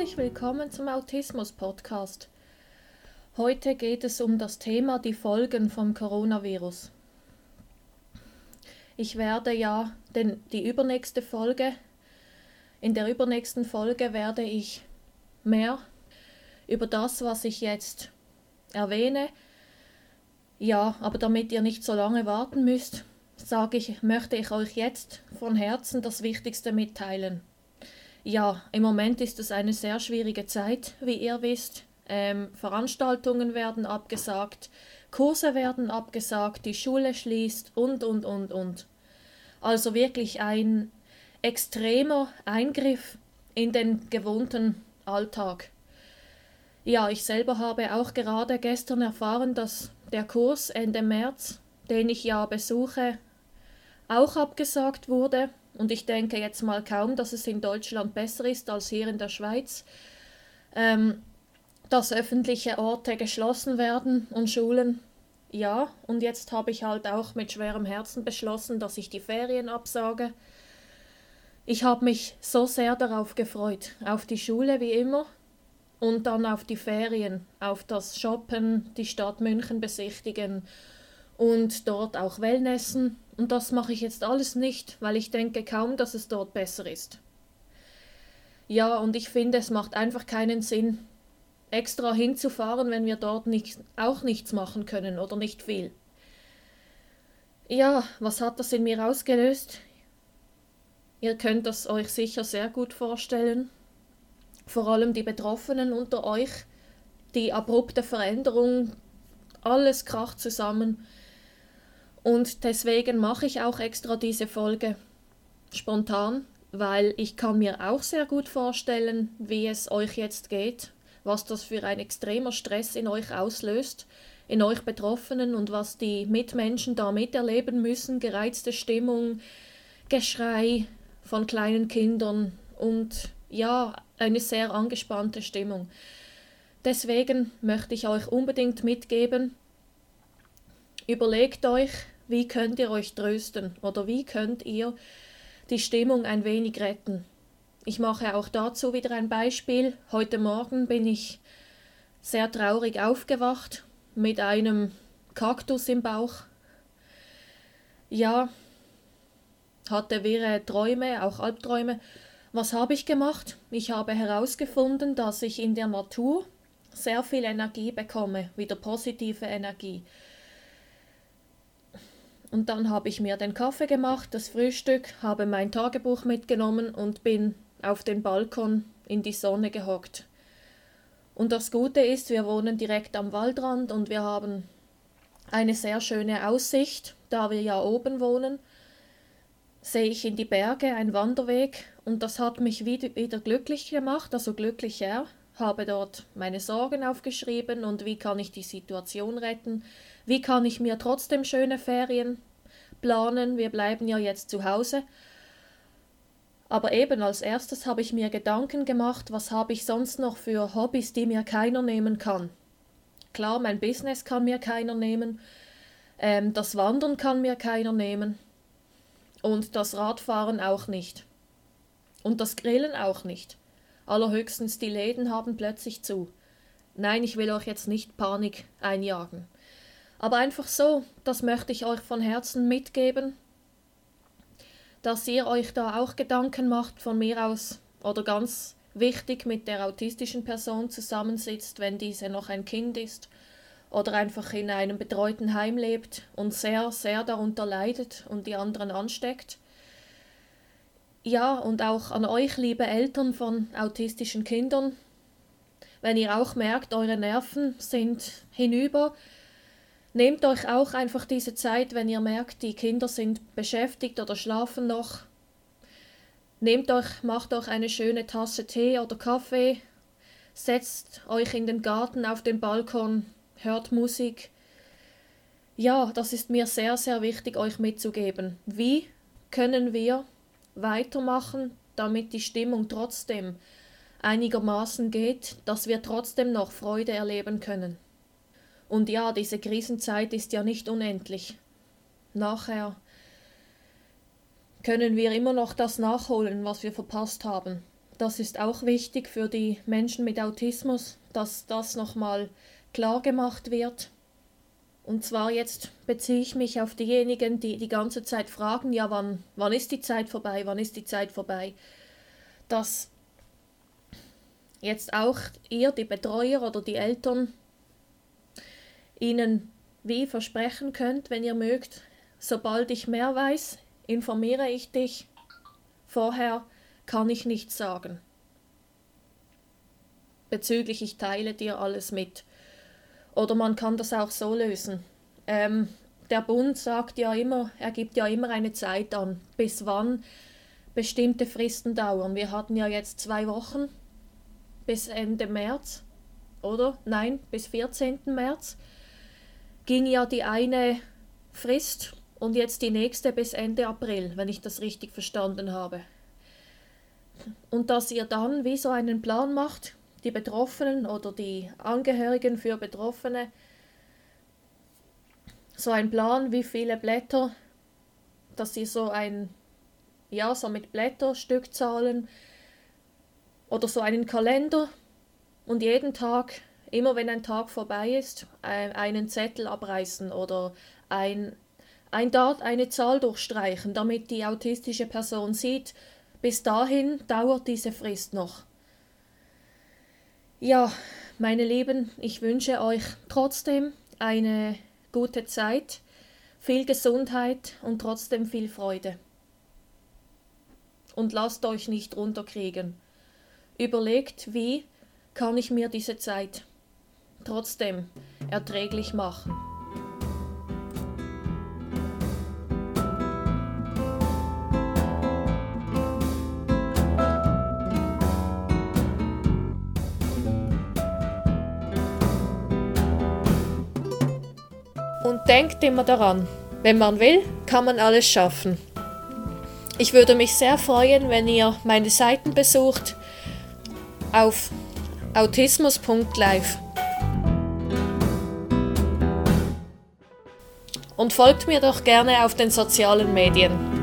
Herzlich willkommen zum Autismus Podcast. Heute geht es um das Thema die Folgen vom Coronavirus. Ich werde ja den, die übernächste Folge, in der übernächsten Folge werde ich mehr über das, was ich jetzt erwähne. Ja, aber damit ihr nicht so lange warten müsst, sage ich, möchte ich euch jetzt von Herzen das Wichtigste mitteilen. Ja, im Moment ist es eine sehr schwierige Zeit, wie ihr wisst. Ähm, Veranstaltungen werden abgesagt, Kurse werden abgesagt, die Schule schließt und, und, und, und. Also wirklich ein extremer Eingriff in den gewohnten Alltag. Ja, ich selber habe auch gerade gestern erfahren, dass der Kurs Ende März, den ich ja besuche, auch abgesagt wurde. Und ich denke jetzt mal kaum, dass es in Deutschland besser ist als hier in der Schweiz, ähm, dass öffentliche Orte geschlossen werden und Schulen. Ja, und jetzt habe ich halt auch mit schwerem Herzen beschlossen, dass ich die Ferien absage. Ich habe mich so sehr darauf gefreut, auf die Schule wie immer und dann auf die Ferien, auf das Shoppen, die Stadt München besichtigen und dort auch Wellnessen. Und das mache ich jetzt alles nicht, weil ich denke kaum, dass es dort besser ist. Ja, und ich finde, es macht einfach keinen Sinn, extra hinzufahren, wenn wir dort nicht, auch nichts machen können oder nicht viel. Ja, was hat das in mir ausgelöst? Ihr könnt das euch sicher sehr gut vorstellen. Vor allem die Betroffenen unter euch, die abrupte Veränderung, alles kracht zusammen. Und deswegen mache ich auch extra diese Folge spontan, weil ich kann mir auch sehr gut vorstellen, wie es euch jetzt geht, was das für ein extremer Stress in euch auslöst, in euch Betroffenen und was die Mitmenschen da miterleben müssen, gereizte Stimmung, Geschrei von kleinen Kindern und ja, eine sehr angespannte Stimmung. Deswegen möchte ich euch unbedingt mitgeben, Überlegt euch, wie könnt ihr euch trösten oder wie könnt ihr die Stimmung ein wenig retten. Ich mache auch dazu wieder ein Beispiel. Heute Morgen bin ich sehr traurig aufgewacht mit einem Kaktus im Bauch. Ja, hatte wirre Träume, auch Albträume. Was habe ich gemacht? Ich habe herausgefunden, dass ich in der Natur sehr viel Energie bekomme, wieder positive Energie. Und dann habe ich mir den Kaffee gemacht, das Frühstück, habe mein Tagebuch mitgenommen und bin auf den Balkon in die Sonne gehockt. Und das Gute ist, wir wohnen direkt am Waldrand und wir haben eine sehr schöne Aussicht, da wir ja oben wohnen. Sehe ich in die Berge, ein Wanderweg und das hat mich wieder glücklich gemacht, also glücklicher. Habe dort meine Sorgen aufgeschrieben und wie kann ich die Situation retten, wie kann ich mir trotzdem schöne Ferien planen? Wir bleiben ja jetzt zu Hause. Aber eben als erstes habe ich mir Gedanken gemacht, was habe ich sonst noch für Hobbys, die mir keiner nehmen kann. Klar, mein Business kann mir keiner nehmen, ähm, das Wandern kann mir keiner nehmen und das Radfahren auch nicht. Und das Grillen auch nicht. Allerhöchstens die Läden haben plötzlich zu. Nein, ich will euch jetzt nicht Panik einjagen. Aber einfach so, das möchte ich euch von Herzen mitgeben, dass ihr euch da auch Gedanken macht von mir aus oder ganz wichtig mit der autistischen Person zusammensitzt, wenn diese noch ein Kind ist oder einfach in einem betreuten Heim lebt und sehr, sehr darunter leidet und die anderen ansteckt. Ja, und auch an euch, liebe Eltern von autistischen Kindern, wenn ihr auch merkt, eure Nerven sind hinüber, Nehmt euch auch einfach diese Zeit, wenn ihr merkt, die Kinder sind beschäftigt oder schlafen noch. Nehmt euch, macht euch eine schöne Tasse Tee oder Kaffee, setzt euch in den Garten auf den Balkon, hört Musik. Ja, das ist mir sehr, sehr wichtig, euch mitzugeben. Wie können wir weitermachen, damit die Stimmung trotzdem einigermaßen geht, dass wir trotzdem noch Freude erleben können? Und ja, diese Krisenzeit ist ja nicht unendlich. Nachher können wir immer noch das nachholen, was wir verpasst haben. das ist auch wichtig für die Menschen mit Autismus, dass das nochmal klar gemacht wird. Und zwar jetzt beziehe ich mich auf diejenigen, die die ganze Zeit fragen, ja, wann, wann ist die Zeit vorbei, wann ist die Zeit vorbei, dass jetzt auch ihr, die Betreuer oder die Eltern, ihnen wie versprechen könnt, wenn ihr mögt, sobald ich mehr weiß, informiere ich dich. Vorher kann ich nichts sagen. Bezüglich ich teile dir alles mit. Oder man kann das auch so lösen. Ähm, der Bund sagt ja immer, er gibt ja immer eine Zeit an, bis wann bestimmte Fristen dauern. Wir hatten ja jetzt zwei Wochen bis Ende März, oder? Nein, bis 14. März ging ja die eine Frist und jetzt die nächste bis Ende April, wenn ich das richtig verstanden habe. Und dass ihr dann wie so einen Plan macht, die Betroffenen oder die Angehörigen für Betroffene, so ein Plan, wie viele Blätter, dass sie so ein, ja, so mit Blätterstückzahlen oder so einen Kalender und jeden Tag, immer wenn ein Tag vorbei ist, einen Zettel abreißen oder ein, ein Dart, eine Zahl durchstreichen, damit die autistische Person sieht, bis dahin dauert diese Frist noch. Ja, meine Lieben, ich wünsche euch trotzdem eine gute Zeit, viel Gesundheit und trotzdem viel Freude. Und lasst euch nicht runterkriegen. Überlegt, wie kann ich mir diese Zeit trotzdem erträglich machen. Und denkt immer daran, wenn man will, kann man alles schaffen. Ich würde mich sehr freuen, wenn ihr meine Seiten besucht auf autismus.live. Und folgt mir doch gerne auf den sozialen Medien.